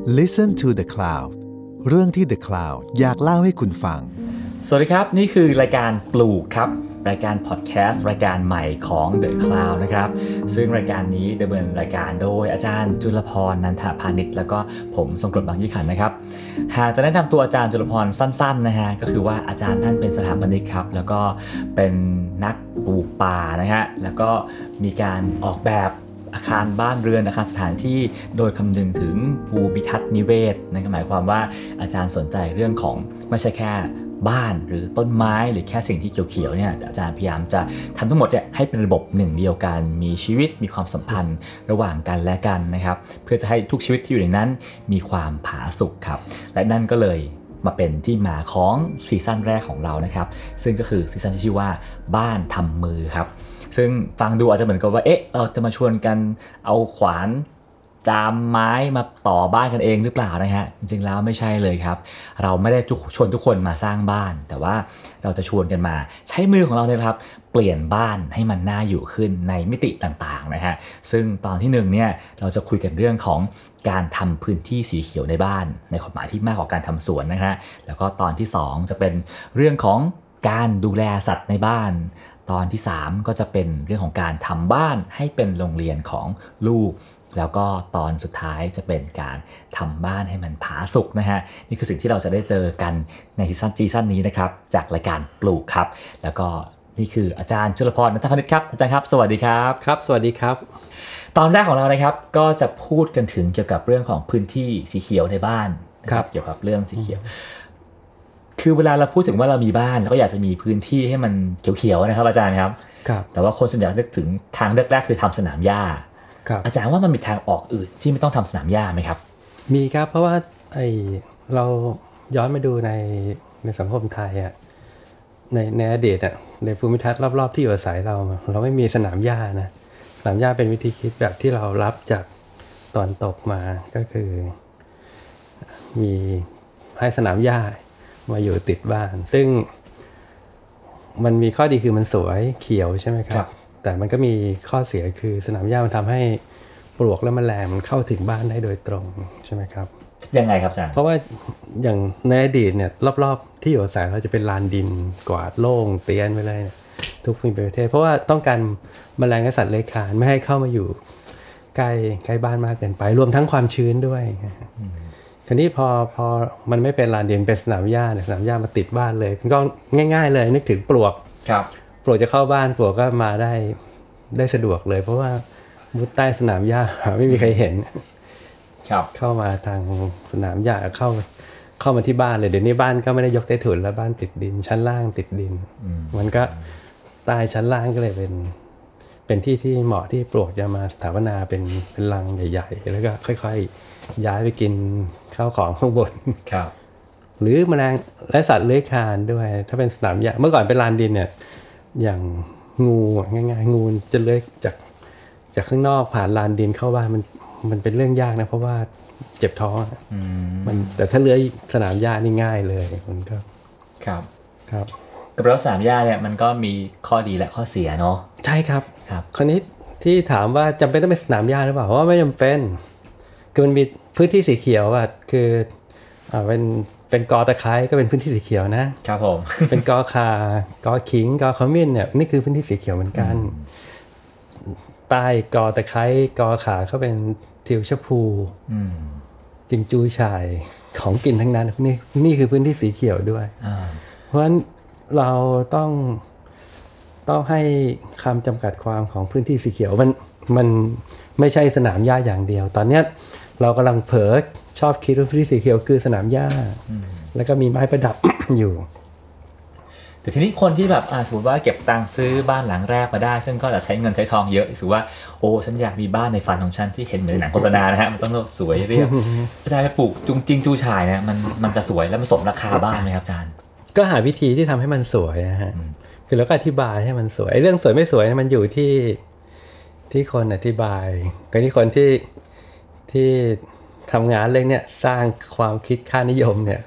Listen to the Cloud เรื่องที่ The Cloud อยากเล่าให้คุณฟัง สวัสดีครับ นี่คือรายการปลูกครับ รายการพอดแคสต์รายการใหม่ของ The Cloud นะครับ ซึ่งรายการนี้ดำเนินรายการโดยอาจารย์จุลพรนันทพาณิชย์แล้วก็ผมทรงกรดบางยี่ขันนะครับ หากจะแนะนำตัวอาจารย์จุลพรสั้นๆนะฮะก็คือว่าอาจารย์ท่านเป็นสถาปนิกครับ แล้วก็เป็นนักปลูกป่านะฮะแล้วก็มีการออกแบบ อาคารบ้านเรือนอาคารสถานที่โดยคำนึงถึงภูมิทัศน์นิเวศนั่นก็หมายความว่าอาจารย์สนใจเรื่องของไม่ใช่แค่บ้านหรือต้นไม้หรือแค่สิ่งที่เขียวๆเนี่ยอาจารย์พยายามจะทำทั้งหมดเนี่ยให้เป็นระบบหนึ่งเดียวกัน มีชีวิตมีความสัมพันธ์ระหว่างกันและกันนะครับ เพื่อจะให้ทุกชีวิตที่อยู่ในนั้นมีความผาสุกครับ และนั่นก็เลยมาเป็นที่มาของซีซั่นแรกของเรานะครับ ซึ่งก็คือซีซั่นที่ชื่อว่าบ้านทำมือครับ ซึ่งฟังดูอาจจะเหมือนกับว่า เอ๊ะ เราจะมาชวนกันเอาขวานจามไม้มาต่อบ้านกันเองหรือเปล่านะฮะ จริงๆแล้วไม่ใช่เลยครับ เราไม่ได้ชวนทุกคนมาสร้างบ้าน แต่ว่าเราจะชวนกันมา ใช้มือของเราเนี่ยครับ เปลี่ยนบ้านให้มันน่าอยู่ขึ้นในมิติต่างๆนะฮะ ซึ่งตอนที่หนึ่งเนี่ยเราจะคุยกันเรื่องของการทำพื้นที่สีเขียวในบ้าน ในความหมายที่มากกว่าการทำสวนนะฮะ แล้วก็ตอนที่สองจะเป็นเรื่องของการดูแลสัตว์ในบ้าน ตอนที่ 3 ก็จะเป็นเรื่องของการทำบ้านให้เป็นโรงเรียนของลูก แล้วก็ตอนสุดท้ายจะเป็นการทำบ้านให้มันผาสุกนะฮะนี่คือสิ่งที่เราจะได้เจอกันในซีซั่นซีซั่นนี้นะครับจากรายการปลูกครับ แล้วก็นี่คืออาจารย์จุลพรนัทพนิชครับอาจารย์ครับ สวัสดีครับครับ สวัสดีครับ ตอนแรกของเรานะครับก็จะพูดกันถึงเกี่ยวกับเรื่องของพื้นที่สีเขียวในบ้านนะครับเกี่ยวกับเรื่องสีเขียว คือเวลาเราพูดถึงว่าเรามีบ้านเราก็อยากจะมีพื้นที่ให้มันเขียวๆนะครับอาจารย์ครับครับแต่ว่าคนส่วนใหญ่นึกถึงทางเลือกแรกคือทำสนามหญ้าครับอาจารย์ว่ามันมีทางออกอื่นที่ไม่ต้องทำสนามหญ้าไหมครับ มีครับเพราะว่าไอเราย้อนมาดูในในสังคมไทยอะในในอดีตอะในภูมิทัศน์รอบๆที่อยู่อาศัยเรา เราไม่มีสนามหญ้านะสนามหญ้าเป็นวิธีคิดแบบที่เรารับจากตอนตกมาก็คือ มีให้สนามหญ้า มาอยู่ติดบ้าน ซึ่งมันมีข้อดีคือมันสวยเขียวใช่ไหมคครัรับบแต่มันก็มีข้อเสียคือสนามหญ้ามันทำให้ปลวกและแมลงมันเข้าถึงบ้านได้โดยตรงใช่ไหมครับยังไงครับอาจารย์เพราะว่าอย่างในอดีตเนี่ยรอบๆ ที่อยู่อาศัยเราจะเป็นลานดินกวาดโล่งเตียนไปเลยเนี่ยทุกภูมิประเทศ เพราะว่าต้องการแมลงและสัตว์เลื้อยคลานไม่ให้เข้ามาอยู่ใกล้ใกล้บ้านมากเกินไปรวมทั้งความชื้นด้วย คราวนี้พอพอมันไม่เป็นลานดินเป็นสนามหญ้าเนี่ยสนามหญ้ามาติดบ้านเลยก็ง่าย ๆ เลยนึกถึงปลวกครับปลวกจะเข้าบ้านปลวกก็มาได้ได้สะดวกเลย เพราะว่ามุดใต้สนามหญ้าไม่มีใครเห็น ครับเข้ามาทางสนามหญ้าเข้าเข้ามาที่บ้านเลยเดี๋ยวนี้บ้านก็ไม่ได้ยกใต้ถุนแล้วบ้านติดดิน ชั้นล่างติดดิน มันก็ใต้ชั้นล่างก็เลยเป็น เป็นที่ที่เหมาะที่ปลวกจะมาสถาปนาเป็นเป็นรังใหญ่ ๆ แล้วก็ค่อย ๆ ย้ายไปกินข้าวของข้างบนครับ หรือแมลงและสัตว์เลื้อยคลานด้วย ถ้าเป็นสนามหญ้าเมื่อก่อนเป็นลานดินเนี่ย อย่างงูง่ายๆงูจะเลื้อยจากจากข้างนอกผ่านลานดินเข้าบ้านมันมันเป็นเรื่องยากนะ เพราะว่าเจ็บท้องอะมันแต่ถ้าเลื้อยสนามหญ้านี่ง่ายเลยมันก็ครับครับ กับรถสนามหญ้าเนี่ยมันก็มีข้อดีและข้อเสียเนาะใช่ครับครับ คราวนี้ที่ถามว่าจำเป็นต้องเป็นสนามหญ้าหรือเปล่าเพราะว่าไม่จำเป็น คือมันมีพื้นที่สีเขียวอะคืออ่าเป็นเป็นกอตะไคร้ก็เป็นพื้นที่สีเขียวนะครับผมเป็นกอคากอขิงกอขมิ้นเนี่ยนี่คือพื้นที่สีเขียวเหมือนกัน ใต้กอตะไคร้กอขาเขาเป็นทิวชะพูอืมจิงจูฉ่ายของกินทั้งนั้นนี่นี่คือพื้นที่สีเขียวด้วยอ่าเพราะฉะนั้นเราต้องต้องให้คำจำกัดความของพื้นที่สีเขียวมันมันไม่ใช่สนามหญ้าอย่างเดียว ตอนเนี้ย เรากำลังเผลอชอบคิดว่าพื้นที่สีเขียวคือสนามหญ้า แล้วก็มีไม้ประดับอยู่ แต่ทีนี้คนที่แบบอ่าสมมติว่าเก็บตังค์ซื้อบ้านหลังแรกมาได้ ซึ่งก็จะใช้เงินใช้ทองเยอะรู้สึกว่าโอ้ฉันอยากมีบ้านในฝันของฉันที่เห็นเหมือนในหนังโฆษณานะฮะมันต้องสวยเรียบอาจารย์ไปปลูกจุงจริงจูชายเนี่ยมันมันจะสวยและมันสมราคาบ้านไหมครับอาจารย์ ก็หาวิธีที่ทำให้มันสวยนะฮะคือแล้วก็อธิบายให้มันสวยไอ้เรื่องสวยไม่สวยเนี่ยมันอยู่ที่ที่คนอธิบายกับที่คนที่ ที่ทำงานเรื่องเนี้ยสร้างความคิดค่านิยมเนี่ย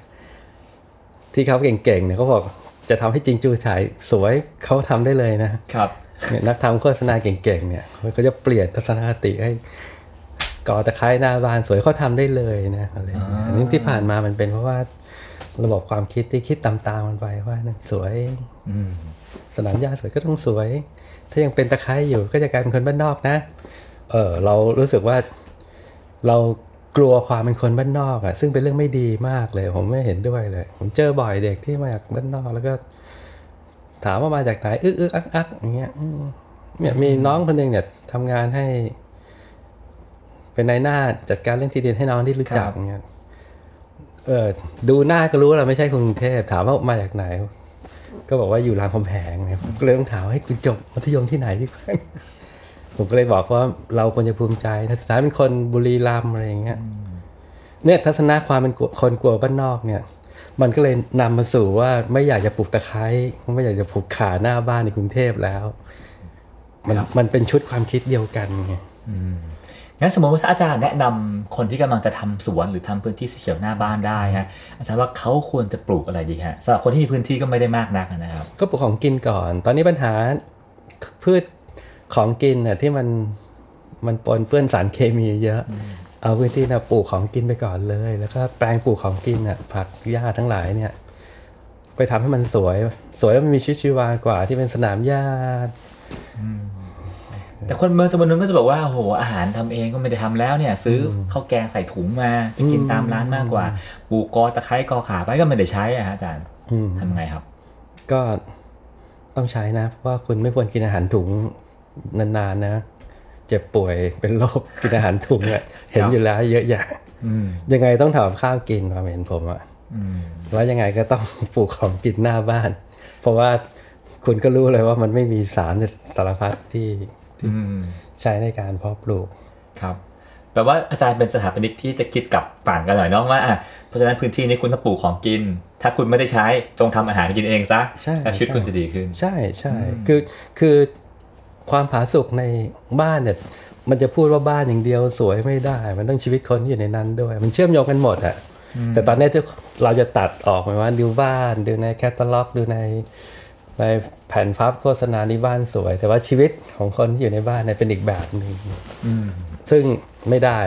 ที่เขาเก่งๆเนี่ยเขาบอกจะทำให้จริงจูฉายสวยเขาทำได้เลยนะครับเนี่ยนักทำโฆษณาเก่งๆเนี่ยเขาจะเปลี่ยนทัศนคติให้กอตะไคร้หน้าบ้านสวยเขาทำได้เลยนะอะไรอย่างเงี้ยอันนี้ที่ผ่านมามันเป็นเพราะว่าระบบความคิดที่คิดตามๆมันไปว่านั่นสวยอืมสนามหญ้าสวยก็ต้องสวย ถ้ายังเป็นตะไคร้อยู่ก็จะกลายเป็นคนบ้านนอกนะ เออเรารู้สึกว่า เรากลัวความเป็นคนบ้านนอกอะ่ะซึ่งเป็นเรื่องไม่ดีมากเลย ผมไม่เห็นด้วยเลย ผมเจอบ่อยเด็กที่มาจากบ้านนอกแล้วก็ ถามว่ามาจากไหนอึกอึกอักอักอย่างเงี้ยอืมเนี่ยมีน้องคนหนึ่งเนี่ยทำงานให้ เป็นนายหน้าจัดการเรื่องที่ดินให้น้องที่รู้จักอย่างเงี้ยเออดูหน้าก็รู้ว่าเราไม่ใช่คนกรุงเทพถามว่ามาจากไหน ก็บอกว่าอยู่รามคำแหงเนี่ยผมก็เลยต้องถามว่าให้คุณจบมัธยมที่ไหนดีกว่า ผมก็เลยบอกว่าเราควรจะภูมิใจนะสุดท้ายเป็นคนบุรีรัมย์อะไรอย่างเงี้ยเนี่ยทัศนะความเป็นคนกลัวบ้านนอกเนี่ย มันก็เลยนำมาสู่ว่าไม่อยากจะปลูกตะไคร้ไม่อยากจะปลูกขาหน้าบ้านในกรุงเทพแล้ว มันครับมันเป็นชุดความคิดเดียวกันไงงั้นสมมติว่าถ้าอาจารย์แนะนำคนที่กำลังจะทำสวนหรือทำพื้นที่สีเขียวหน้าบ้านได้ฮะอาจารย์ว่าเขาควรจะปลูกอะไรดีฮะสำหรับคนที่มีพื้นที่ก็ไม่ได้มากนักนะครับ ก็ปลูกของกินก่อน ตอนนี้ปัญหาพืช ของกินน่ะที่มันมันปนเปื้อนสารเคมีเยอะ เอาพื้นที่นะปลูกของกินไปก่อนเลย แล้วก็แปลงปลูกของกินน่ะผักหญ้าทั้งหลายเนี่ย ไปทำให้มันสวย สวยแล้วมันมีชีวิตชีวากว่าที่เป็นสนามหญ้าแต่คนเมืองจำนวนนึงก็จะบอกว่าโอ้โหอาหารทำเองก็ไม่ได้ทำแล้วเนี่ย ซื้อข้าวแกงใส่ถุงมาไปกินตามร้านมากกว่าปลูกกอตะไคร้กอขาไปก็ไม่ได้ใช้อะฮะอาจารย์อืมทำไงครับ ก็ต้องใช้นะ เพราะว่าคุณไม่ควรกินอาหารถุง นานๆนะ เจ็บป่วยเป็นโรคกินอาหารถุงอะเห็นอยู่แล้วเยอะแยะอืมยังไงต้องทำกับข้าวกินความเห็นผมอะอืมแล้วยังไงก็ต้องปลูกของกินหน้าบ้าน เพราะว่าคุณก็รู้เลยว่ามันไม่มีสารสารพัดที่อืมใช้ในการเพาะปลูกครับแปลว่าอาจารย์เป็นสถาปนิกที่จะคิดกับต่างกันหน่อยเนาะว่าอะเพราะฉะนั้นพื้นที่นี้คุณต้องปลูกของกิน ถ้าคุณไม่ได้ใช้จงทำอาหารกินเองซะใช่แล้วชีวิตใช่คุณจะดีขึ้น ใช่ใช่คือคือ ความผาสุกในบ้านเนี่ยมันจะพูดว่าบ้านอย่างเดียวสวยไม่ได้ มันต้องชีวิตคนที่อยู่ในนั้นด้วย มันเชื่อมโยงกันหมดอะแต่ตอนนี้ที่เราจะตัดออกหมายว่าดูบ้านดูในแคตตาล็อกดูในในแผ่นพับโฆษณานี้บ้านสวย แต่ว่าชีวิตของคนที่อยู่ในบ้านเนี่ยเป็นอีกแบบหนึ่งซึ่งไม่ได้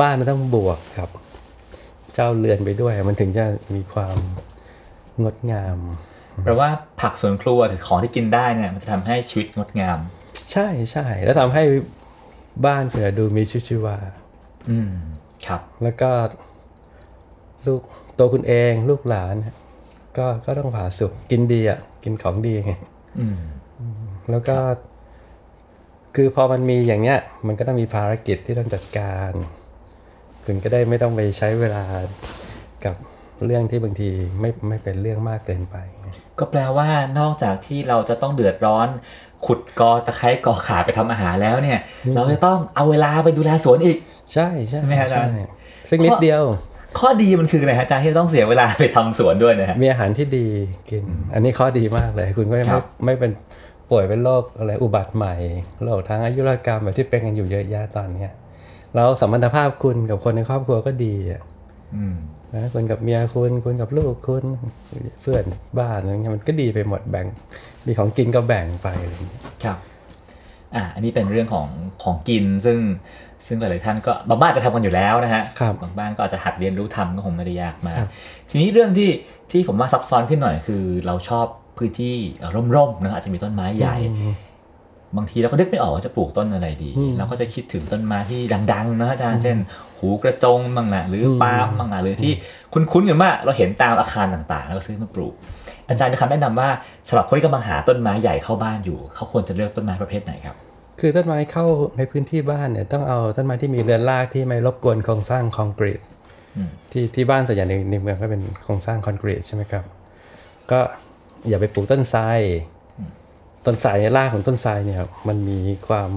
บ้านมันต้องบวกกับ เจ้าเรือนไปด้วย มันถึงจะมีความงดงามแปลว่าผักสวนครัวหรือของที่กินได้เนี่ยมันจะทำให้ชีวิตงดงาม ใช่ใช่แล้วทำให้บ้านเผื่อดูมีชีวิตชีวา อืม ครับ แล้วก็ลูกตัวคุณเองลูกหลาน ก็ก็ต้องผาสุกกินดีอะ กินของดีไงอืม แล้วก็ คือพอมันมีอย่างเนี้ย มันก็ต้องมีภารกิจที่ต้องจัดการ คุณก็ได้ไม่ต้องไปใช้เวลากับเรื่องที่บางทีไม่ไม่เป็นเรื่องมากเกินไป ก็แปลว่านอกจากที่เราจะต้องเดือดร้อน ขุดกอตะไคร้กอขาไปทำอาหารแล้วเนี่ย เราจะต้องเอาเวลาไปดูแลสวนอีก ใช่ใช่ใช่ไหมฮะอาจารย์ซึ่งนิดเดียว ข้อดีมันคืออะไรฮะอาจารย์ที่จะต้องเสียเวลาไปทำสวนด้วยนะฮะมีอาหารที่ดีกิน อันนี้ข้อดีมากเลย คุณก็จะครัไม่บไม่เป็นป่วยเป็นโรคอะไรอุบัติใหม่โรคทางอายุรกรรมแบบที่เป็นกันอยู่เยอะแยะตอนเนี้ยแล้วสัมพันธภาพคุณกับคนในครอบครัวก็ดีอะอืมนะคุณกับเมียคุณคุณกับลูกคุณเพื่อนบ้านอะไรเงี้ยมันก็ดีไปหมดแบ่ง มีของกินก็แบ่งไปอะไรอย่างเงี้ยครับอ่าอันนี้เป็นเรื่องของของกินซึ่งซึ่งหลายๆท่านก็บางบ้านจะทำกันอยู่แล้วนะฮะครับบางบ้านก็อาจจะหัดเรียนรู้ทำก็คงไม่ได้ยากมากครับทีนี้เรื่องที่ที่ผมว่าซับซ้อนขึ้นหน่อยคือ เราชอบพื้นที่ร่มๆนะอาจจะมีต้นไม้ใหญ่ บางทีเราก็นึกไม่ออกว่าจะปลูกต้นอะไรดีเราก็จะคิดถึงต้นไม้ที่ดังๆนะอาจารย์เช่น หูกระจงบ้างนะหรือปาล์มบ้างนะหรือที่คุ้นๆกันว่าเราเห็นตามอาคารต่างๆ แล้วก็ซื้อมาปลูก อาจารย์มีคำแนะนำว่าสำหรับคนที่กำลังหาต้นไม้ใหญ่เข้าบ้านอยู่ เขาควรจะเลือกต้นไม้ประเภทไหนครับ คือต้นไม้เข้าในพื้นที่บ้านเนี่ยต้องเอาต้นไม้ที่มีเรือนรากที่ไม่รบกวนโครงสร้างคอนกรีตอืมที่ที่บ้านส่วนใหญ่ในในเมืองก็เป็นโครงสร้างคอนกรีตใช่ไหมครับ ก็อย่าไปปลูกต้นไทรต้นไทรเนี่ยรากของต้นไทรเนี่ยมันมีความ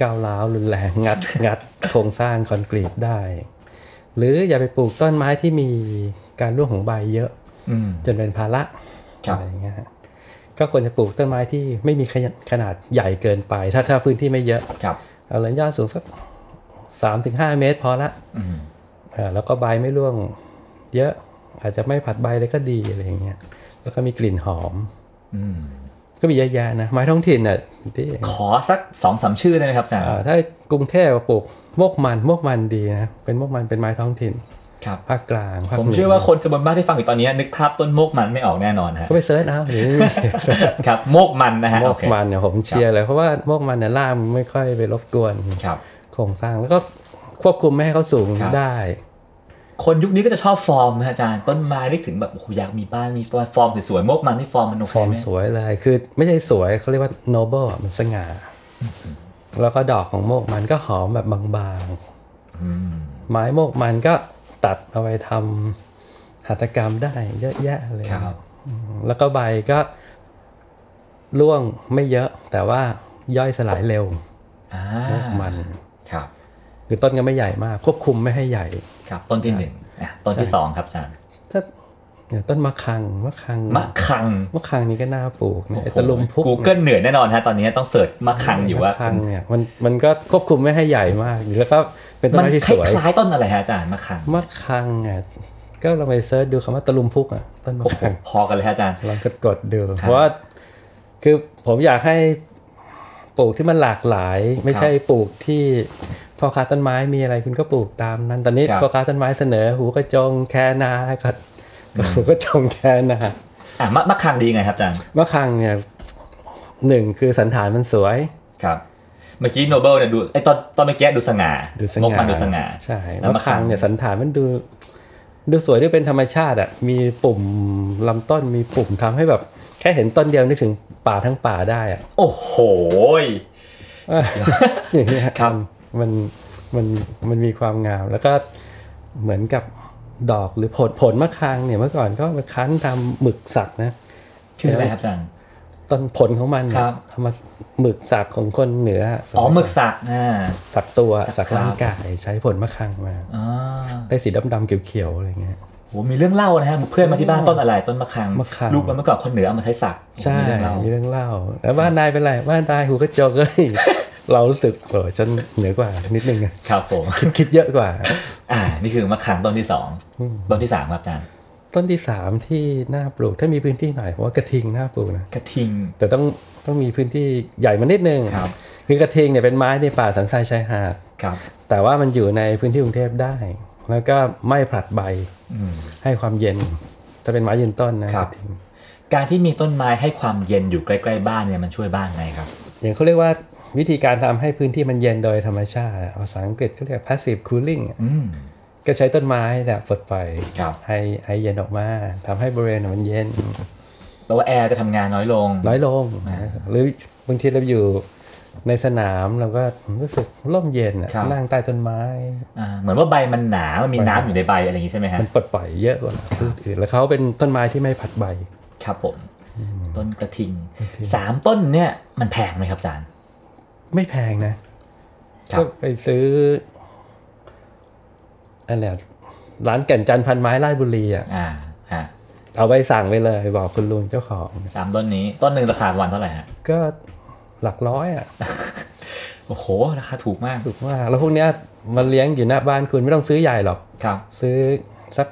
ก้าวร้าวรุนแรงงัดงัดโครงสร้างคอนกรีตได้ หรืออย่าไปปลูกต้นไม้ที่มีการร่วงของใบเยอะอืม จนเป็นภาระครับอะไรอย่างเงี้ยฮะก็ควรจะปลูกต้นไม้ที่ไม่มีขนาดขนาดใหญ่เกินไป ถ้าถ้าพื้นที่ไม่เยอะครับเอาเลยยอดสูงสักสามถึงห้าเมตรพอละอืมอ่าแล้วก็ใบไม่ร่วงเยอะอาจจะไม่ผลัดใบเลยก็ดีอะไรอย่างเงี้ย แล้วก็มีกลิ่นหอมอืมก็มีเยอะแยะนะไม้ท้องถิ่นอะที่ขอสักสองสามชื่อได้ไหมครับอาจารย์เอ่อถ้ากรุงเทพปลูกโมกมันโมกมันดีนะเป็นโมกมันเป็นไม้ท้องถิ่น ครับภาคกลางภาคเหนือผมเชื่อว่าคนจำนวนมากที่ฟังอยู่ตอนนี้นึกภาพต้นโมกมันไม่ออกแน่นอนฮะก็ไป search เอาหรือครับโมกมันนะฮะโมกโอเคมันเนี่ยผมเชียร์เลยเพราะว่าโมกมันเนี่ยรากมันไม่ค่อยไปรบกวนครับโครงสร้างแล้วก็ควบคุมไม่ให้เขาสูงครับได้ คนยุคนี้ก็จะชอบฟอร์มนะอาจารย์ต้นไม้นึกถึงแบบโอ้โหอยากมีบ้านมีฟอร์มสวยๆโมกมันที่ฟอร์มมันโอเคฟอร์มไหมสวยเลยคือไม่ใช่สวยเขาเรียกว่า noble อะมันสง่าแล้วก็ดอกของโมกมันก็หอมแบบบางๆไม้โมกมันก็ ตัดเอาไปทำหัตถกรรมได้เยอะแยะเลยครับอืมแล้วก็ใบก็ร่วงไม่เยอะ แต่ว่าย่อยสลายเร็วอ่าโมกมันครับคือต้นก็ไม่ใหญ่มาก ควบคุมไม่ให้ใหญ่ครับ ต้นที่หนึ่งอะต้นที่สองครับอาจารย์ถ้าเนี่ยต้นมะคังมะคังมะคังมะคังนี้ก็น่าปลูกนะไอ้ตะลุมพุกกูเกิลเหนื่อยแน่นอนฮะตอนนี้ต้อง search มะคังอยู่ว่ามะคังเนี่ยมันมันก็ควบคุมไม่ให้ใหญ่มากแล้วก็ เป็นต้นมันไม้ที่สวยคล้ายๆต้นอะไรฮะอาจารย์มะคังมะคังอะก็ลองไป search ดูคำว่าตะลุมพุกอะต้นมะโอ้โหคังพอกันเลยฮะอาจารย์ลองกดกดดูเพราะว่าคือผมอยากให้ปลูกที่มันหลากหลาย ไม่ใช่ปลูกที่พ่อค้าต้นไม้มีอะไรคุณก็ปลูกตามนั้นตอนนี้ครับพ่อค้าต้นไม้เสนอ หูกระจงแคนาก็ก็หูกระจงแคนาอะมะมะคังดีไงครับอาจารย์มะคังเนี่ยหนึ่งคือสันฐานมันสวยครับ เมื่อกี้โนเบิลเนี่ยดูไอ้ตอนตอนเมื่อกี้ดูสง่าดูสมกง่ามันดูสง่าใช่แล้วมะมะคัคังงเนี่ยสันฐานมันดูดูสวยด้วยเป็นธรรมชาติอะมีปุ่มลำต้นมีปุ่มทำให้แบบ แค่เห็นต้นเดียวนึกถึงป่าทั้งป่าได้อะโอ้โหยอย่างเงี้ยครับมันมันมันมีความงามแล้วก็เหมือนกับดอกหรือผลผลมะคังเนี่ยเมื่อก่อนก็มาคั้นทำหมึกสักนะชื่ออะไรครับอาจารย์ ต้นผลของมันเนี่ยครับทำมาหมึกสักของคนเหนืออ๋อหมึกสักอ่าสักตัวสัสักกครับร่างกายใช้ผลมะคังมาอ่าได้สีดำๆเขียวๆอะไรเงี้ยโหมีเรื่องเล่านะฮะเพื่อนมาที่บ้านต้นอะไรต้นมะคังมะคังลูกมันเมื่อก่อนคนเหนือเอามาใช้สักใช่มีเรื่องเล่ามีเรื่องเล่า แล้วบ้านนายเป็นไรบ้านนายหูกระจกเลยเรารู้สึกโอ้ฉันเหนือกว่านิดนึงอะครับผมคิดคิดเยอะกว่า อ่า นี่คือมะคังต้นที่สองต้นที่สามครับอาจารย์ ต้นที่สามที่น่าปลูก ถ้ามีพื้นที่หน่อยผมว่ากระทิงน่าปลูกนะกระทิง แต่ต้องต้องมีพื้นที่ใหญ่มานิดนึงครับคือกระทิงเนี่ยเป็นไม้ในป่าสันทรายชายหาดครับ แต่ว่ามันอยู่ในพื้นที่กรุงเทพได้ แล้วก็ไม่ผลัดใบอืมให้ความเย็น ถ้าเป็นไม้ยืนต้นนะครับกระทิงการที่มีต้นไม้ให้ความเย็นอยู่ใกล้ๆบ้านเนี่ยมันช่วยบ้านไงครับ อย่างเขาเรียกว่าวิธีการทำให้พื้นที่มันเย็นโดยธรรมชาติอะภาษาอังกฤษเขาเรียก passive cooling อะอืม ก็ใช้ต้นไม้แบบปลดปล่อยครับให้ให้เย็นออกมาทำให้บริเวณมันเย็นแปลว่าแอร์จะทำงานน้อยลง น้อยลงนะหรือบางทีเราอยู่ในสนามเราก็รู้สึกร่มเย็นอะครับนั่งใต้ต้นไม้อ่าเหมือนว่าใบมันหนา มันมีน้ำอยู่ในใบอะไรอย่างนี้ใช่ไหมฮะ มันปลดปล่อยเยอะกว่าพืชอื่น แล้วเขาเป็นต้นไม้ที่ไม่ผัดใบ ครับผม ต้นกระทิงสามต้นเนี่ยมันแพงไหมครับอาจารย์ ไม่แพงนะครับก็ไปซื้อ อันเนี้ยร้านแก่นจันทร์พันไม้ราชบุรีอะอ่าฮะเอาไปสั่งไปเลยบอกคุณลุงเจ้าของ สามต้นนี้ต้นหนึ่งราคาประมาณเท่าไหร่ฮะก็หลักร้อยอะ โอ้โหราคาถูกมากถูกมากแล้วพวกเนี้ยมาเลี้ยงอยู่หน้าบ้านคุณไม่ต้องซื้อใหญ่หรอก ครับ ซื้อสัก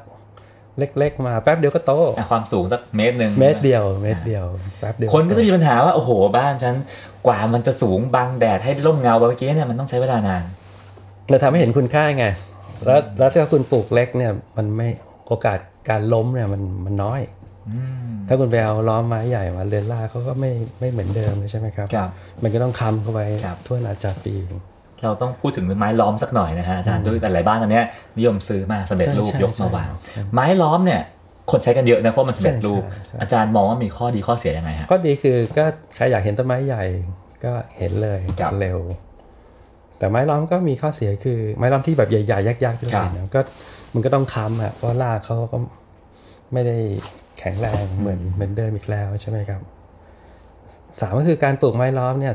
เล็ก ๆ มาแป๊บเดียวก็โตอะความสูงสักเมตรหนึ่งเมตรเดียวเมตรเดียวแป๊บเดียวคนก็จะมีปัญหาว่าโอ้โหบ้านฉันกว่ามันจะสูงบังแดดให้ร่มเงาแบบเมื่อกี้เนี่ยมันต้องใช้เวลานานเราทำให้เห็นคุณค่าไง แล้วแล้วถ้าคุณปลูกเล็กเนี่ยมันไม่โอกาสการล้มเนี่ยมันมันน้อยอืมถ้าคุณไปเอาล้อมไม้ใหญ่มาเรือนล่ากเขาก็ไม่ไม่เหมือนเดิมเลยใช่ไหมครับครับ มันก็ต้องค้ำเข้าไปครับทั่วนาจาปี เราต้องพูดถึงไม้ล้อมสักหน่อยนะฮะอาจารย์ด้วยแต่หลายบ้านตอนเนี้ยนิยมซื้อมาสำเร็จรูปใช่ใช่ยกมาวางใช่ไม้ล้อมเนี่ยคนใช้กันเยอะนะเพราะมันสำเร็จรูปใช่ใช่ใช่อาจารย์มองว่ามีข้อดีข้อเสียยังไงฮะก็ดีคือก็ใครอยากเห็นต้นไม้ใหญ่ก็เห็นเลยครับเร็ว แต่ไม้ล้อมก็มีข้อเสียคือ ไม้ล้อมที่แบบใหญ่ๆยักษ์ๆที่เราครับเห็นนะก็มันก็ต้องค้ำอะเพราะรากเขาก็ไม่ได้แข็งแรงเหมือนเหมือนเดิมอีกแล้วใช่ไหมครับสามก็คือการปลูกไม้ล้อมเนี่ย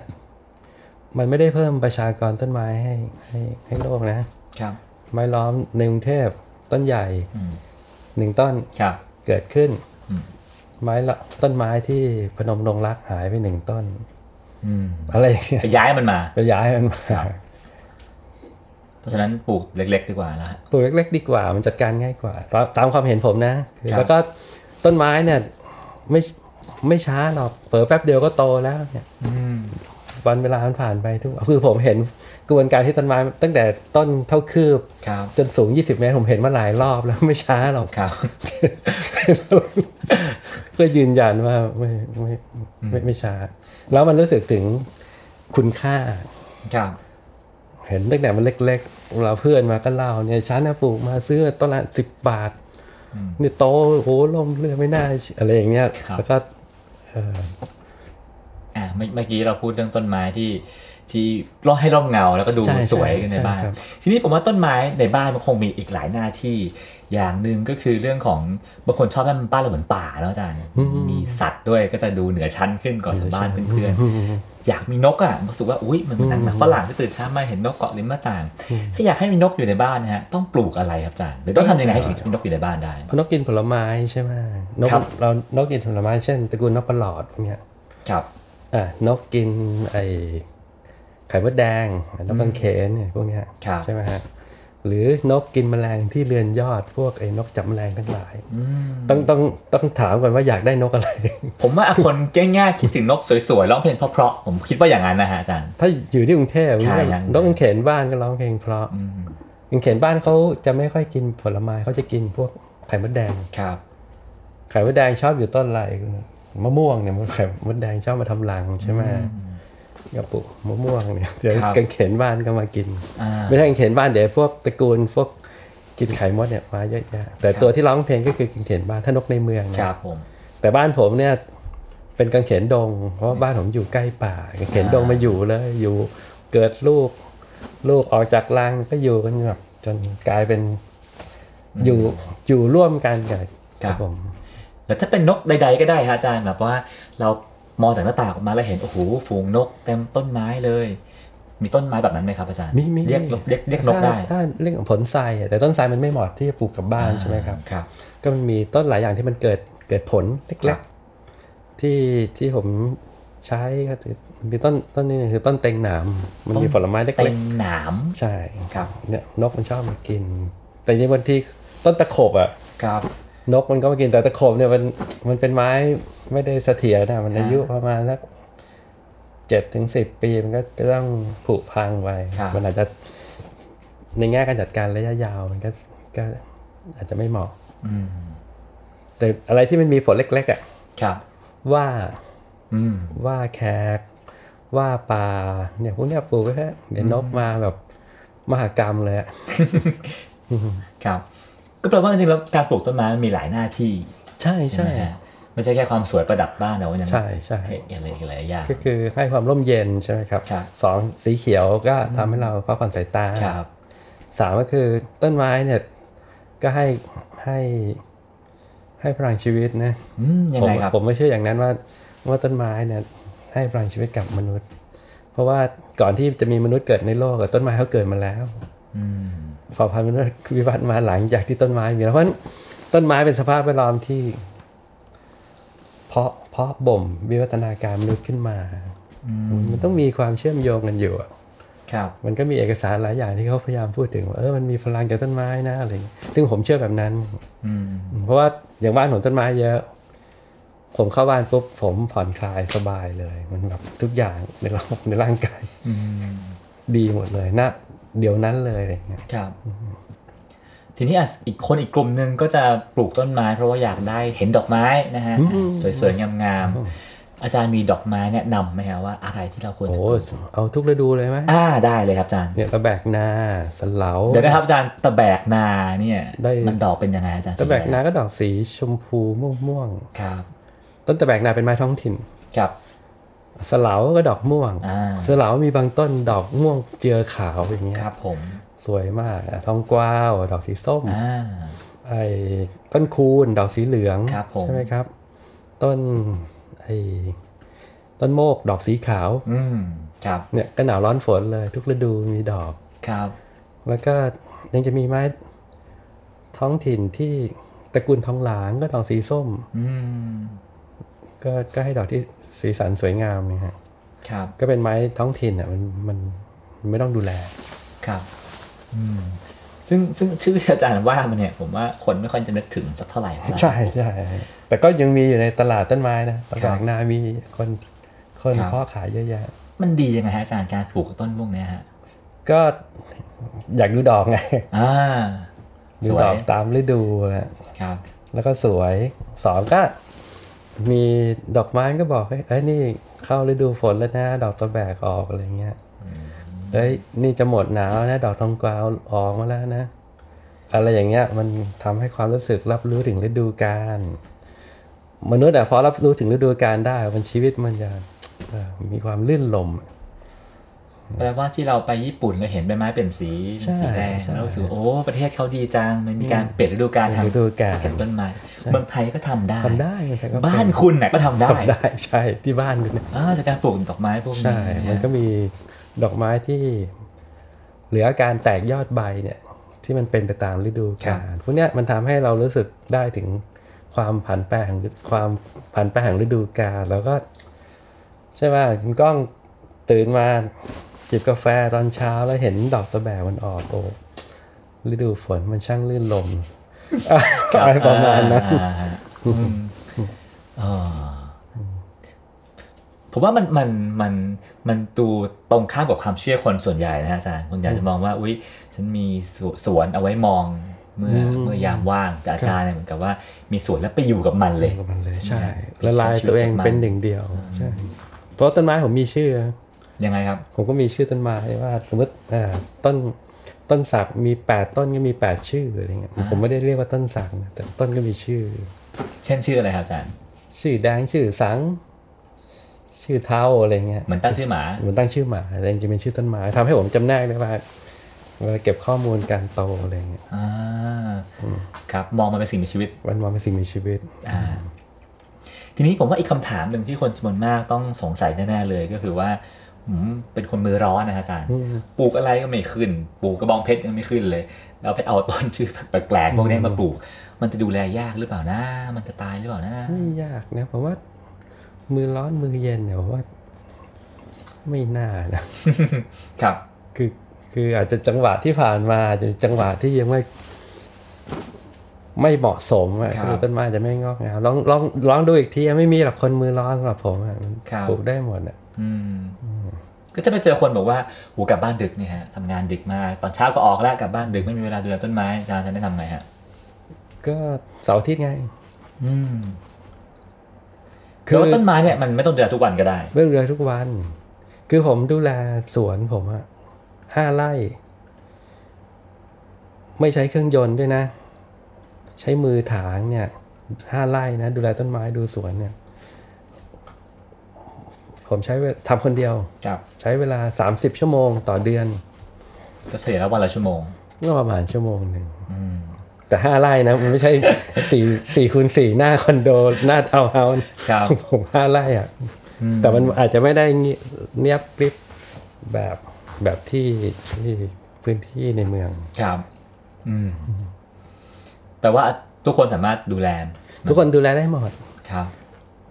มันไม่ได้เพิ่มประชากรต้นไม้ให้ ให้ให้โลกนะ ครับ ไม้ล้อมในกรุงเทพต้นใหญ่อืมหนึ่งต้นครับเกิดขึ้นอืมไม้ละต้นไม้ที่พนมดงรักหายไปหนึ่งต้นอืมอะไรอย่างเงี้ยไปย้ายมันมาไปย้ายมันมาค รับเพราะฉะนั้นปลูกเล็ก ๆ ดีกว่าแล้วฮะปลูกเล็ก ๆ ดีกว่ามันจัดการง่ายกว่า ตามตามความเห็นผมนะคือครับแล้วก็ต้นไม้เนี่ยไม่ไม่ช้าหรอกเผลอแป๊บเดียวก็โตแล้วเนี่ยอืมวันเวลามันผ่านไปทุกคือผมเห็นกระบวนการที่ต้นไม้ตั้งแต่ต้นเท่าคืบครับจนสูง 20 เมตร ผมเห็นมาหลายรอบแล้วไม่ช้าหรอกครับก็ยืนยันว่าไม่ไม่ไม่ไม่ช้า แล้วมันรู้สึกถึงคุณค่าครับ เห็นตั้งแต่มันเล็กๆเราเพื่อนมาก็เล่าเนี่ยฉันนะปลูกมาซื้อต้นละสิบบาทเนี่ยโตโหลมเรือไม่น่าเชื่ออะไรอย่างเงี้ยครับแล้วก็เอออ่าเมื่อเมื่อกี้เราพูดเรื่องต้นไม้ที่ที่ร่อให้ร่มเงาแล้วก็ดูใช่สวยกันในใช่บ้านครับทีนี้ผมว่าต้นไม้ในบ้านมันคงมีอีกหลายหน้าที่อย่างหนึ่งก็คือเรื่องของบางคนชอบให้มันบ้านเราเหมือนป่าเนอะอาจารย์มีสัตว์ด้วยก็จะดูเหนือชั้นขึ้นกว่าชาวบ้านเพื่อนๆ อยากมีนกอะรู้สึกว่าอุ้ยมันเป็นหนังหนังฝรั่งที่ตื่นเช้ามาเห็นนกเกาะริมหน้าต่าง ถ้าอยากให้มีนกอยู่ในบ้านนะฮะต้องปลูกอะไรครับอาจารย์หรือต้องทำยังไงให้ถึงจะมีนกอยู่ในบ้านได้ นกกินผลไม้ใช่ไหมนกครับเรานกกินผลไม้เช่นตระกูลนกประหลอดพวกเนี้ยครับอ่านกกินไอไข่มดแดงนกกังเขนเนี่ยพวกเนี้ยครับใช่ไหมฮะ หรือนกกินแมลงที่เรือนยอดพวกไอ้นกจับแมลงทั้งหลายต้องต้องต้องถามก่อนว่าอยากได้นกอะไร ผมว่าคนง่ายๆคิดถึงนกสวยๆร้องเพลงเพราะๆผมคิดว่าอย่างนั้นนะฮะอาจารย์ถ้าอยู่ที่กรุงเทพใช่ยังนกกังเขนบ้านก็ร้องเพลงเพราะกังเขนบ้านเขาจะไม่ค่อยกินผลไม้เขาจะกินพวกไข่มดแดงครับไข่มดแดงชอบอยู่ต้นอะไรมะม่วงเนี่ยมันไข่มดแดงชอบมาทำรังใช่ไหม กระปุกมะม่วงเนี่ยเดี๋ยวครับกังเขนบ้านก็มากิน อ่า ไม่ใช่กังเขนบ้านเดี๋ยวพวกตระกูลพวกกินไข่มดเนี่ยมาเยอะแยะแต่ตัวที่ร้องเพลงก็คือกังเขนบ้านถ้านกในเมืองนะ ครับผม แต่บ้านผมเนี่ยเป็นกังเขนดง เพราะว่าบ้านผมอยู่ใกล้ป่ากังเขนดงมาอยู่เลยอยู่เกิดลูก ลูกออกจากรังก็อยู่กันแบบจนกลายเป็นอยู่อยู่ร่วมกันกับกับ ผม แล้วถ้าเป็นนกใด ๆ ก็ได้ฮะอาจารย์แบบว่าเรา มองจากหน้าต่างออกมาแล้วเห็นโอ้โหฝูงนกเต็มต้นไม้เลย มีต้นไม้แบบนั้นไหมครับอาจารย์มีมีเรียกเรียกเรียกนกได้ถ้าถ้าเรื่องของผลทรายอะแต่ต้นทรายมันไม่เหมาะที่จะปลูกกับบ้านใช่ไหมครับครับ ก็มันมีต้นหลายอย่างที่มันเกิดเกิดผลเครัล็กบๆที่ที่ผมใช้ก็คือมีต้นต้นนี้คือต้นเต็งหนามมันมีผลไม้เล็เต็กงหนามๆใช่ครับเนี่ยนกมันชอบมากิน แต่จริงๆบางทีต้นตะขบอะครับ นกมันก็มากินแต่ตะขบเนี่ยมันมันเป็นไม้ไม่ได้เสถียรนะมันอายุประมาณสักเจ็ดถึงสิบปีมันก็จะต้องผุพังไปครับ มันอาจจะในแง่การจัดการระยะยาวมันก็ก็อาจจะไม่เหมาะ อืมแต่อะไรที่มันมีผลเล็กๆอะครับ ว่าอืม ว่าแขก ว่าปลาเนี่ยพวกเนี้ยปลูกไว้แค่เดี๋ยวนกมาแบบมหากรรมเลยอะ ครับ ก็แปลว่าจริงๆแล้วการปลูกต้นไม้มันมีหลายหน้าที่ใช่ใช่ใช่ไหมฮะไม่ใช่แค่ความสวยประดับบ้านแต่ว่ายังใช่ใช่ให้อะไรอีกหลายอย่าง ก็คือให้ความร่มเย็นใช่ไหมครับครับ สองสีเขียวก็ทำให้เราพักผ่อนสายตาครับ สามก็คือต้นไม้เนี่ยก็ให้ให้ให้พลังชีวิตนะอืมยังผมไงครับ ผมไม่เชื่ออย่างนั้นว่าว่าต้นไม้เนี่ยให้พลังชีวิตกับมนุษย์ เพราะว่าก่อนที่จะมีมนุษย์เกิดในโลกอะต้นไม้เขาเกิดมาแล้ว อืม เผ่าพันธุ์มนุษย์วิวัฒน์มาหลังจากที่ต้นไม้มีแล้วเพราะฉะนั้นต้นไม้เป็นสภาพแวดล้อมที่ เพาะเพาะบ่มวิวัฒนาการมนุษย์ขึ้นมา มันต้องมีความเชื่อมโยงกันอยู่อะครับ มันก็มีเอกสารหลายอย่างที่เขาพยายามพูดถึงว่าเออมันมีพลังจากต้นไม้นะอะไรอย่างเงี้ยซึ่งผมเชื่อแบบนั้นอืมเพราะว่าอย่างบ้านผมต้นไม้เยอะ ผมเข้าบ้านปุ๊บผมผ่อนคลายสบายเลย มันแบบทุกอย่างในระบบในร่างกายอืมดีหมดเลยนะ เดี๋ยวนั้นเลยอะไรอย่างเงี้ยครับ ทีนี้อะอีกคนอีกกลุ่มหนึ่งก็จะปลูกต้นไม้ เพราะว่าอยากได้เห็นดอกไม้นะฮะสวยๆงามๆอาจารย์มีดอกไม้แนะนำไหมครับว่าอะไรที่เราควรโอ้จะปลูกเอาทุกฤดูเลยไหมอ่าได้เลยครับอาจารย์เนี่ยตะแบกนาสนเหลาเดี๋ยวนะครับอาจารย์ตะแบกนาเนี่ยได้มันดอกเป็นยังไงอาจารย์ตะแบกสีอะไรนาก็ดอกสีชมพูม่วงครับๆต้นตะแบกนาเป็นไม้ท้องถิ่นครับ สนเหลาก็ดอกม่วงอ่าสนเหลามีบางต้นดอกม่วงเจือขาวอย่างเงี้ยครับ ผมสวยมากอะทองกวาว ดอกสีส้มอ่าไอ้ต้นคูณดอกสีเหลืองครับผมใช่ไหมครับ ต้นไอ้ต้นโมกดอกสีขาวอืมครับเนี่ยก็หนาวร้อนฝนเลย ทุกฤดูมีดอกครับ แล้วก็ยังจะมีไม้ท้องถิ่นที่ตระกูลทองหลางก็ดอกสีส้มอืมก็ก็ให้ดอกที่ สีสันสวยงามเนี่ยฮะครับก็เป็นไม้ท้องถิ่นอะมันมันมันไม่ต้องดูแลครับอืมซึ่งซึ่งชื่อที่อาจารย์ว่ามันเนี่ยผมว่าคนไม่ค่อยจะนึกถึงสักเท่าไหร่เท่าไหร่ใช่ใช่แต่ก็ยังมีอยู่ในตลาดต้นไม้นะตครัลาบดนามีคนคนครับเพาะขายเยอะแยะ มันดียังไงฮะอาจารย์การปลูกต้นพวกเนี้ยฮะก็อยากดูดอกไงอ่าดูสวยดอกตามฤดูแหละครับ แล้วก็สวยสองก็ มีดอกไม้ก็บอกเฮ้ยเอ้ยนี่เข้าฤดูฝนแล้วนะ ดอกตะแบกออกอะไรเงี้ยเฮ้ยนี่จะหมดหนาวนะดอกทองกวาวออกมาแล้วนะ อะไรอย่างเงี้ยมันทำให้ความรู้สึกรับรู้ถึงฤดูกาลมนุษย์อะพอรับรู้ถึงฤดูกาลได้มันชีวิตมันจะเอ่อมีความลื่นลม แปลว่าที่เราไปญี่ปุ่นเราเห็นใบไม้เป็นสีใช่สีแดงใช่แล้วรู้สึกว่าโอ้ประเทศเขาดีจังมันมีการเปลี่ยนฤดูกาลเปลี่ยนทำฤดูกาลเก็บต้นไม้เมืองไทยก็ทำได้ทำได้มันก็บ้านคุณน่ะก็ทำได้ทำได้ใช่ที่บ้านคุณเนี่ยอ่าจากการปลูกดอกไม้พวกนี้ใช่ะมันก็มีดอกไม้ที่ เหลือการแตกยอดใบเนี่ย ที่มันเป็นไปตามฤดูกาลพวกเนี้ยมันทำให้เรารู้สึกได้ถึงความผันแปรของความผันแปรของฤดูกาลแล้วก็ ใช่ไหมคุณก้องตื่นมา จิบกาแฟตอนเช้าแล้วเห็นดอกตะแบกมันออกโอ้ฤดูฝนมันช่างลื่นลมอะไรประมาณนั้นอ่าอืมอ่าผมว่ามันมันมันมันดูตรงข้ามกับความเชื่อคนส่วนใหญ่นะฮะอาจารย์คนอยากจะมองว่าอุ้ยฉันมีสวสวนเอาไว้มองเมื่ออเมื่อยามว่างแต่อาจารย์เนี่ยเหมือนกับว่ามีสวนแล้วไปอยู่กับมันเลยกับมันเลยใช่ใช่ไหมละลายไปใช้ชีวิตตัวเองกับมันเป็นหนึ่งเดียวใช่เพราะต้นไม้ผมมีชื่อ ยังไงครับ ผมก็มีชื่อต้นไม้ว่าสมมติอ่าต้นต้นสักมีแปดต้นก็มีแปดชื่ออะไรเงี้ยผมไม่ได้เรียกว่าต้นสักนะแต่ต้นก็มีชื่อ เช่นชื่ออะไรครับอาจารย์ ชื่อแดงชื่อสัง ชื่อเท้าอะไรเงี้ยเหมือนตั้งชื่อหมาเหมือนตั้งชื่อหมาแต่จริงๆเป็นชื่อต้นไม้ทำให้ผมจำแนกได้ว่าเวลาเก็บข้อมูลการโตอะไรเงี้ยอ่าครับมองมันเป็นสิ่งมีชีวิตวันวันเป็นสิ่งมีชีวิตอ่าทีนี้ผมว่าอีกคำถามหนึ่งที่คนจำนวนมากต้องสงสัยแน่ๆเลยก็คือว่าผม เป็นคนมือร้อนนะอาจารย์ ปลูกอะไรก็ไม่ขึ้น ปลูกกระบองเพชรยังไม่ขึ้นเลย แล้วไปเอาต้นชื่อแปลกๆพวกนี้มาปลูก มันจะดูแลยากหรือเปล่านะ มันจะตายหรือเปล่านะ ไม่ยากนะผมว่า มือร้อนมือเย็นเนี่ยผมว่า ไม่น่านะ ครับ คือคืออาจจะจังหวะที่ผ่านมาอาจจะจังหวะที่ยังไม่ ไม่เหมาะสมอะครับคือต้นไม้จะไม่งอกงามลองลองลองดูอีกทีไม่มีหรอกคนมือร้อนสำหรับผมอะมันครับปลูกได้หมดอะอืม ก็จะไปเจอคนบอกว่าหูกลับบ้านดึกเนี่ยฮะทำงานดึกมากตอนเช้าก็ออกแล้วกลับบ้านดึกไม่มีเวลาดูแลต้นไม้อาจารย์จะได้ทำไงฮะ ก็เสาร์อาทิตย์ไง อืมคืคืออว่าต้นไม้เนี่ยมันไม่ต้องดูแลทุกวันก็ได้เรื่องเรือทุกวัน คือผมดูแลสวนผมอะห้าไร่ ไม่ใช้เครื่องยนต์ด้วยนะ ใช้มือถางเนี่ยห้าไร่นะ ดูแลต้นไม้ดูสวนเนี่ย ผมใช้เวลทำคนเดียวครับใช้เวลา 30 ชั่วโมงต่อเดือนก็เฉลี่ยแล้ววันละชั่วโมงก็ประมาณชั่วโมงหนึ่งอืมแต่ห้าไร่นะมันไม่ใช่สี่สี่คูณสี่หน้าคอนโดหน้าทาวน์เฮาส์ครับผมห้าไร่อะอืมแต่มันอาจจะไม่ได้เงียเนียบกริบแบบแบบที่ที่พื้นที่ในเมืองครับอืมแปลว่าทุกคนสามารถดูแล ทุกคนดูแลได้หมดครับ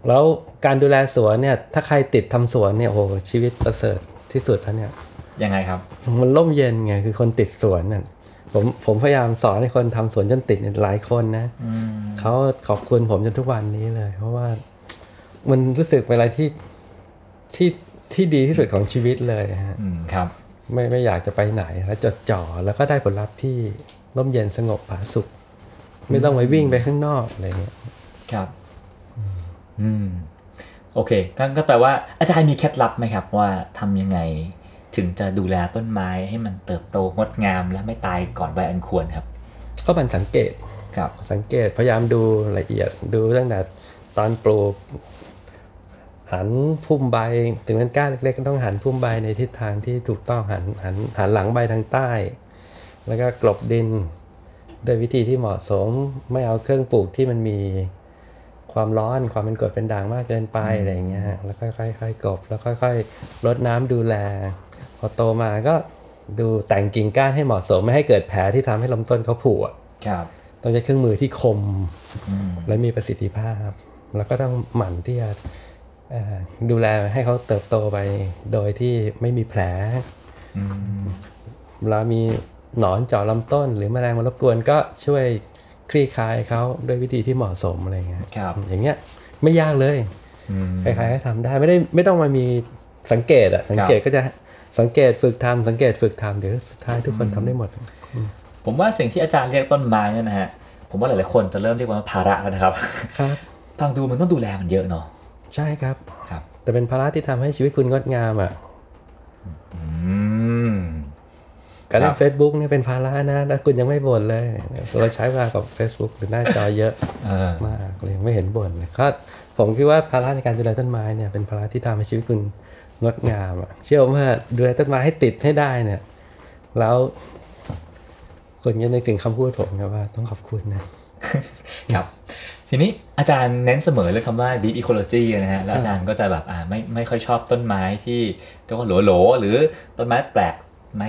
แล้วการดูแลสวนเนี่ย ถ้าใครติดทำสวนเนี่ยโอ้โหชีวิตประเสริฐที่สุดแล้วเนี่ยยังไงครับ มันร่มเย็นไงคือคนติดสวนน่ะผมผมพยายามสอนให้คนทำสวนจนติดเนี่ยหลายคนนะอืมเขาขอบคุณผมจนทุกวันนี้เลย เพราะว่ามันรู้สึกเป็นอะไรที่ที่ที่ดีที่สุดของชีวิตเลยฮะอืมครับ ไม่ไม่อยากจะไปไหนแล้วจดจ่อแล้วก็ได้ผลลัพธ์ที่ร่มเย็นสงบผาสุข ไม่ต้องไปวิ่งไปข้างนอกอะไรเงี้ยครับ อืมโอเคก็ก็แปลว่าอาจารย์มีเคล็ดลับไหมครับ ว่าทำยังไงถึงจะดูแลต้นไม้ให้มันเติบโตงดงาม และไม่ตายก่อนวัยอันควรครับ ก็มันสังเกตครับ สังเกตพยายามดูละเอียดดูตั้งแต่ตอนปลูกหันพุ่มใบถึงมันกล้าเล็กๆก็ต้องหันพุ่มใบในทิศทางที่ถูกต้องหันหันหันหลังใบทางใต้ แล้วก็กลบดินด้วยวิธีที่เหมาะสมไม่เอาเครื่องปลูกที่มันมี ความร้อนความเป็นกรดเป็นด่างมากเกินไปอะไรอย่างเงี้ยฮะแล้วค่อยๆค่อยๆกลบแล้วค่อยๆรดน้ำดูแล พอโตมาก็ดูแต่งกิ่งก้านให้เหมาะสมไม่ให้เกิดแผลที่ทำให้ลำต้นเขาผุอะครับต้องใช้เครื่องมือที่คมอืมและมีประสิทธิภาพ แล้วก็ต้องหมั่นที่จะเอ่อดูแลให้เขาเติบโตไปโดยที่ไม่มีแผลอืมเวลามีหนอนเจาะลำต้น หรือแมลงมารบกวนก็ช่วย คลี่คลายเขาด้วยวิธีที่เหมาะสมอะไรเงี้ยครับอย่างเงี้ยไม่ยากเลยอืมใครๆก็ทำได้ไม่ได้ไม่ต้องมามีสังเกตอะสังเกตก็จะสังเกตฝึกทำสังเกตฝึกทำเดี๋ยวสุดท้ายทุกคนทำได้หมด ผมว่าสิ่งที่อาจารย์เรียกต้นไม้เนี่ยนะฮะผมว่าหลายๆคนจะเริ่มเรียกว่าภาระแล้วนะครับครับฟังดูมันต้องดูแลมันเยอะเนาะใช่ครับครับ แต่เป็นภาระที่ทำให้ชีวิตคุณงดงามอะ อืม การคเล่รันบ Facebook เนี่ยเป็นภาระนะแล้วคุณยังไม่บ่นเลยเราใช้เวลากับ Facebook หรือหน้าจอเยอะเออมากเลยยังไม่เห็นบ่นเลยก็ผมคิดว่าภาระในการดูแลต้นไม้เนี่ยเป็นภาระที่ทำให้ชีวิตคุณงดงามอะเชื่อว่าดูแลต้นไม้ให้ติดให้ได้เนี่ย แล้วคนจะนึกถึงคำพูดผมครับว่าต้องขอบคุณนะครับทีนี้อาจารย์เน้นเสมอเรื่องคำว่า deep ecology นะฮะ แล้วอาจารย์ก็จะแบบอ่าไม่ไม่ค่อยชอบต้นไม้ที่เรียกว่าโหลๆหรือต้นไม้แปลกไม้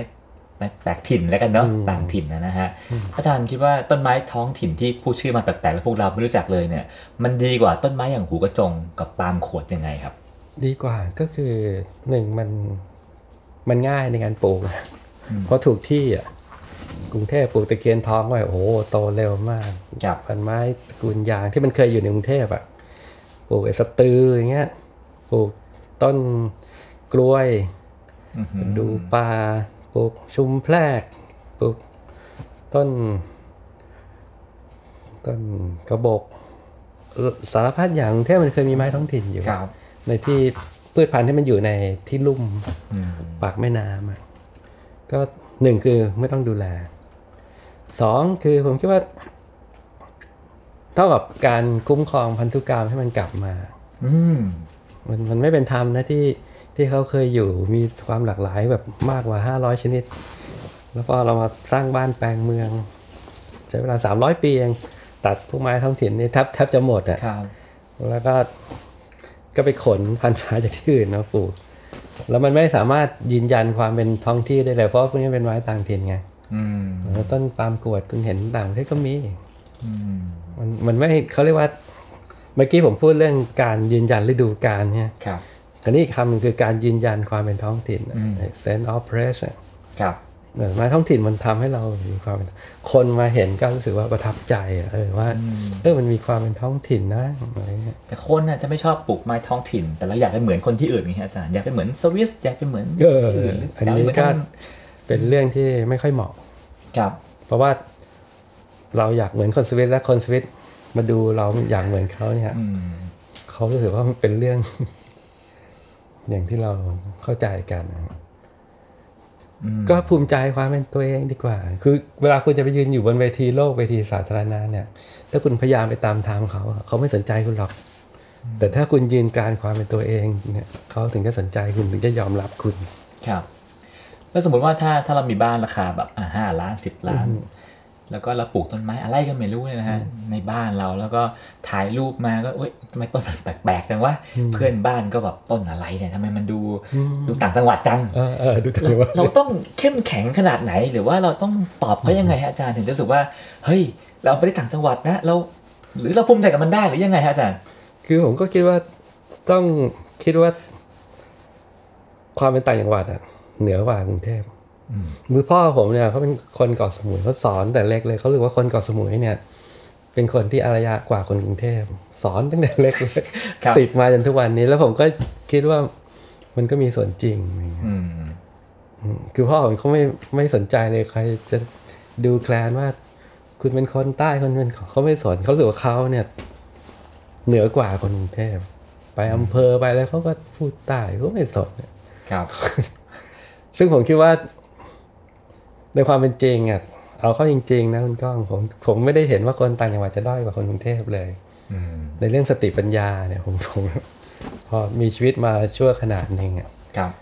ไม้ แปลกถิ่นแล้วกันเนาะอืมต่างถิ่นนะนะฮะอาจารย์คิดว่าต้นไม้ท้องถิ่นที่พูดชื่อมาแปลกๆแล้วพวกเราไม่รู้จักเลยเนี่ย มันดีกว่าต้นไม้อย่างหูกระจงกับปาล์มขวดยังไงครับ ดีกว่าก็คือหนึ่งมันมันง่ายในการปลูกนะเพราะถูกที่อะกรุงเทพปลูกตะเคียนทองไว้โอ้โหโตเร็วมากครับพันไม้ตระกูลยางที่มันเคยอยู่ในกรุงเทพอะปลูกไอ้สตืออย่างเงี้ยปลูกต้นกล้วยอื้อหือดูปลาป ลูกชุมแพรกปลูกต้น ต้นกระบอกสารพัดอย่างกรุงเทพมันเคยมีไม้ท้องถิ่นอยู่ครับในที่พืชพันธุ์ที่มันอยู่ในที่ลุ่มอืมปากแม่น้ำอะก็หนึ่งคือไม่ต้องดูแลสองคือผมคิดว่า เท่ากับการคุ้มครองพันธุกรรมให้มันกลับมา อืมมันมันไม่เป็นธรรมนะที่ ที่เขาเคยอยู่มีความหลากหลายแบบมากกว่า 500 ชนิด แล้วพอเรามาสร้างบ้านแปลงเมืองใช้เวลา 300 ปีเองตัดพวกไม้ท้องถิ่นนี่แทบแทบจะหมดอะครับแล้วก็ก็ไปขนพันธุ์ฟ้าจากที่อื่นมาปลูกแล้วมันไม่สามารถยืนยันความเป็นท้องที่ได้เลยเพราะว่าพวกนี้เป็นไม้ต่างถิ่นไงอืมแล้วต้นปาล์มกรวดคุณเห็นต่างประเทศก็มีอืมมันมันไม่เขาเรียกว่า เมื่อกี้ผมพูดเรื่องการยืนยันฤดูกาลเนี่ยครับ อันนี้อีกคำหนึ่งคือการยืนยันความเป็นท้องถิ่นอืม sense of place อะครับเออไม้ท้องถิ่นมันทำให้เรามีความเป็นคนมาเห็นก็รู้สึกว่าประทับใจอะเออว่าเออมันมีความเป็นท้องถิ่นนะอะไรเงี้ยแต่คนน่ะจะไม่ชอบปลูกไม้ท้องถิ่น แต่เราอยากเป็นเหมือนคนที่อื่นไงฮะอาจารย์อยากเป็นเหมือนสวิสอยากเป็นเหมือนเออที่อื่นอันนี้ก็เป็นเรื่องที่ไม่ค่อยเหมาะครับ เพราะว่าเราอยากเหมือนคนสวิตและคนสวิตมาดูเราอยากเหมือนเขาเนี่ยอืมเขารู้สึกว่ามันเป็นเรื่อง อย่างที่เราเข้าใจกันอืมก็ภูมิใจความเป็นตัวเองดีกว่า คือเวลาคุณจะไปยืนอยู่บนเวทีโลกเวทีสาธารณะเนี่ย ถ้าคุณพยายามไปตามทางเขาอะเขาไม่สนใจคุณหรอก แต่ถ้าคุณยืนกรานความเป็นตัวเองเนี่ยเขาถึงจะสนใจคุณถึงจะยอมรับคุณ ครับ แล้วสมมติว่าถ้าถ้าเรามีบ้านราคาแบบอ่าห้าล้านสิบล้าน แล้วก็เราปลูกต้นไม้อะไรก็ไม่รู้เนี่ยนะฮะในบ้านเราแล้วก็ถ่ายรูปมาก็เอ้ยทำไมต้นมันแปลกๆจังวะเพื่อนบ้านก็แบบต้นอะไรเนี่ยทำไมมันดูดูต่างจังหวัดจังเออเออดูถืเราอว่าเราต้องเข้มแข็งขนาดไหน หรือว่าเราต้องตอบเขายังไงฮะอาจารย์ถึงจะรู้สึกว่าเฮ้ย เราไปได้ต่างจังหวัดนะเรา หรือเราภูมิใจกับมันได้หรือยังไงฮะอาจารย์ คือผมก็คิดว่าต้องคิดว่า ความเป็นต่างจังหวัดอะเหนือกว่ากรุงเทพ มือพ่อผมเนี่ยเขาเป็นคนเกาะสมุยเขาสอนแต่เล็กเลยเขารู้ว่าคนเกาะสมุยเนี่ย เป็นคนที่อารยะกว่าคนกรุงเทพสอนตั้งแต่เล็กเลยครับติดมาจนทุกวันนี้ แล้วผมก็คิดว่ามันก็มีส่วนจริงอืมอืมคือพ่อผมเขาไม่ไม่สนใจเลยใครจะดูแคลนว่า คุณเป็นคนใต้คนเป็นขอเขาไม่สนเขารู้สึกว่าเขาเนี่ย เหนือกว่าคนกรุงเทพไปอำเภอไปแล้วเขาก็พูดใต้เขาไม่สนเนี่ยครับ ซึ่งผมคิดว่า ในความเป็นจริงอะเอาเข้าจริง ๆ นะคุณก้องผมผมไม่ได้เห็นว่าคนต่างจังหวัดจะด้อยกว่าคนกรุงเทพเลยอืมในเรื่องสติปัญญาเนี่ยผมผมพอมีชีวิตมาชั่วขนาดหนึ่งอะครับ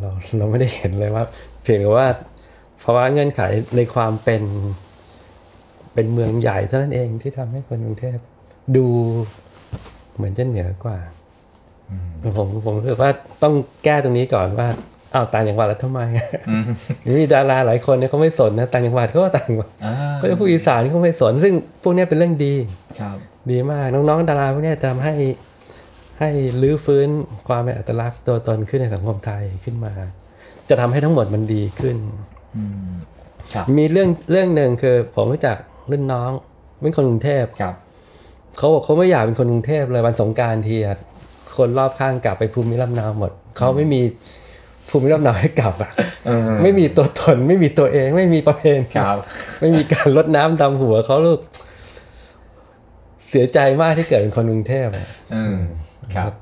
เราเราไม่ได้เห็นเลยว่า เพียงแต่ว่าภาวะเงื่อนไขในความเป็น เป็นเมืองใหญ่เท่านั้นเองที่ทำให้คนกรุงเทพดูเหมือนจะเหนือกว่าผมผมรู้สึกว่าต้องแก้ตรงนี้ก่อนว่า อ้าวต่างจังหวัดแล้วทำไมอืมมีดาราหลายคนเนี่ยเขาไม่สนนะต่างจังหวัดเขาก็ต่างจังหวัดอ่าเขาจะพูดอีสานเขาไม่สน ซึ่งพวกเนี้ยเป็นเรื่องดีครับดีมากน้องๆ ดาราพวกเนี้ยจะทำให้ให้ลื้อฟื้นความเป็นอัตลักษณ์ตัวตนขึ้นในสังคมไทยขึ้นมา จะทำให้ทั้งหมดมันดีขึ้นอืมครับมีเรื่องเรื่องหนึ่งคือ ผมรู้จักรุ่นน้องเป็นคนกรุงเทพครับเขาบอกเขาไม่อยากเป็นคนกรุงเทพเลยวันสงกรารทีอะคนรอบข้างกลับไปภูมิลำเนาหมดเขาไม่มี ภูมิลำเนาให้กลับอะเออไม่มีตัวตนไม่มีตัวเอง ไม่มีประเพณีครับไม่มีการลดน้ำดำหัวเขาลูก เสียใจมากที่เกิดเป็นคนกรุงเทพอะอืมครับ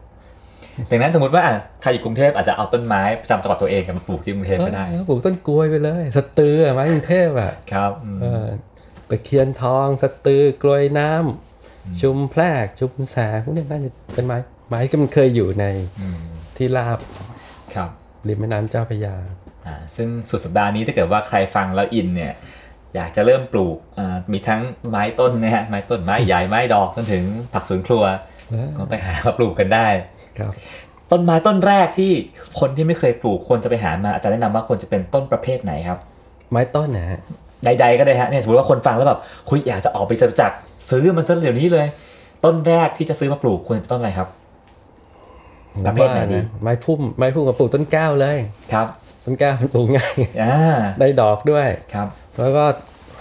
ดังนั้นสมมติว่าอะใครอยู่กรุงเทพอาจจะเอาต้นไม้ประจำจังหวัดตัวเองมาปลูกที่กรุงเทพก็ได้เออปลูกต้นกล้วยไปเลยสตืออะไม้กรุงเทพอะครับอืมเออตะเคียนทองสตือกลวยน้ำชุมแพรกชุมแสงพวกนี้น่าจะเป็นไม้ไม้ที่มันเคยอยู่ในมที่ราบครับ ริมแม่น้ำเจ้าพระยาอ่าซึ่งสุดสัปดาห์นี้ถ้าเกิดว่าใครฟังแล้วอินเนี่ยอยากจะเริ่มปลูกอ่ามีทั้งไม้ต้นนะฮะไม้ต้นไม้ใหญ่ไม้ดอกจนถึงผักสวนครัวเออก็ไปหามาปลูกกันได้ครับต้นไม้ต้นแรกที่คนที่ไม่เคยปลูกควรจะไปหามาอาจารย์แนะนำว่าควรจะเป็นต้นประเภทไหนครับ ไม้ต้นนะฮะใดๆก็ได้ฮะเนี่ยสมมติว่าคนฟังแล้วแบบคุยอยากจะออกไปจตุจักรซื้อมันซะเดี๋ยวนี้เลย ต้นแรกที่จะซื้อมาปลูกควรเป็นต้นอะไรครับ ประเภทไหนดีว่าะไม้พุ่มไม้พุ่มกับปลูกต้นแก้วเลยครับ ต้นแก้วปลูกง่ายอ่าได้ดอกด้วยครับ แล้วก็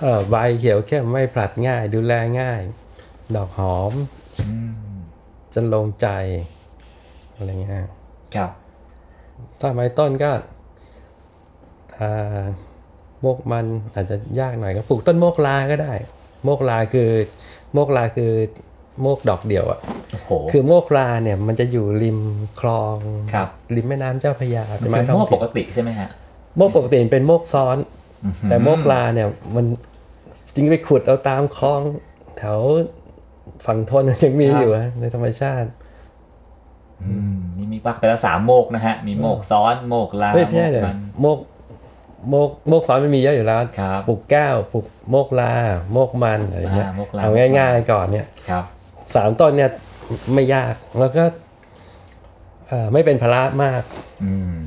เอ่อใบเขียวเข้มไม่ผลัดง่าย ดูแลง่าย ดอกหอมจนลงใจอะไรเงี้ยครับ ถ้าไม้ต้นก็อ่าโมกมันอาจจะยากหน่อยก็ปลูกต้นโมกลาก็ได้ โมกลาคือโมกลาคือ โมกดอกเดียวอะโอ้โหคือโมกลาเนี่ยมันจะอยู่ริมคลองครับริมแม่น้ำเจ้าพระยามันไม้คือท้องโม่ถิ่ปนกติใช่ไหมฮะโมกปกติมันเป็นโมกซ้อน แต่โมกลาเนี่ยมันจริงๆไปขุดเอาตามคลองแถวฝั่งทนยังมีครับอยู่อะในธรรมชาติอืมนี่มีปักไปแล้วสามโมกนะฮะ มีโมกซ้อนโมกลาไม่โมใช่กเลยมันโมกโมกโมกซ้อนมันมีเยอะอยู่แล้วครับปลูกแก้วปลูกโมกลาโมกมันอะไรเงี้ยอ่าโมกลาเอาง่าย ๆ ก่อนเนี่ยครับ สามต้นเนี่ยไม่ยากแล้วก็เอ่อไม่เป็นภาระมากอืม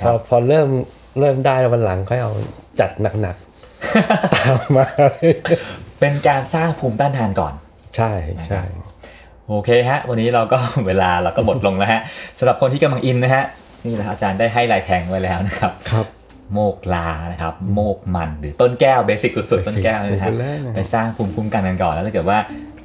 คพรัอบพอเริ่มเริ่มได้แล้ววันหลังค่อยเอาจัดหนักๆตามมา เป็นการสร้างภูมิต้านทานก่อน ใช่ใช่โอเคฮะ วันนี้เราก็เวลาเราก็หมดลงแล้วฮะสำหรับคนที่กำลังอินนะฮะ นี่แหละอาจารย์ได้ให้ลายแทงไว้แล้วนะครับครับโมกลานะครับโมกมันหรือต้นแก้วเบสิกสุดๆ ต้นแก้วนะฮะปลูกไปเลยนะไปสร้างภูมิคุ้มกันกันก่อนแล้วถ้าเกิดว่า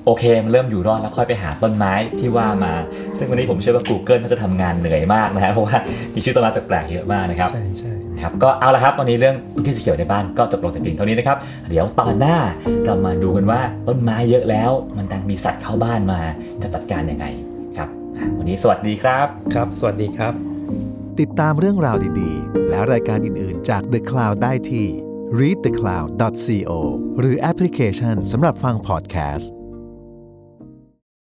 โอเค มันเริ่มอยู่รอดแล้วค่อยไปหาต้นไม้ที่ว่ามา ซึ่งวันนี้ผมเชื่อว่า Google น่าจะทำงานเหนื่อยมากนะฮะเพราะว่ามีชื่อต้นไม้แปลกๆเยอะมากนะครับใช่ใช่นะครับก็เอาละครับวันนี้เรื่องพื้นที่สีเขียวในบ้านก็จบลงแต่เพียงเท่านี้นะครับ เดี๋ยวตอนหน้าเรามาดูกันว่าต้นไม้เยอะแล้ว มันดันมีสัตว์เข้าบ้านมาจะจัดการยังไงครับอะวันนี้สวัสดีครับครับ สวัสดีครับ ติดตามเรื่องราวดีๆ และรายการอื่นๆจาก The Cloud ได้ที่ readthecloud.co หรือแอปพลิเคชันสำหรับฟังพอดแคสต์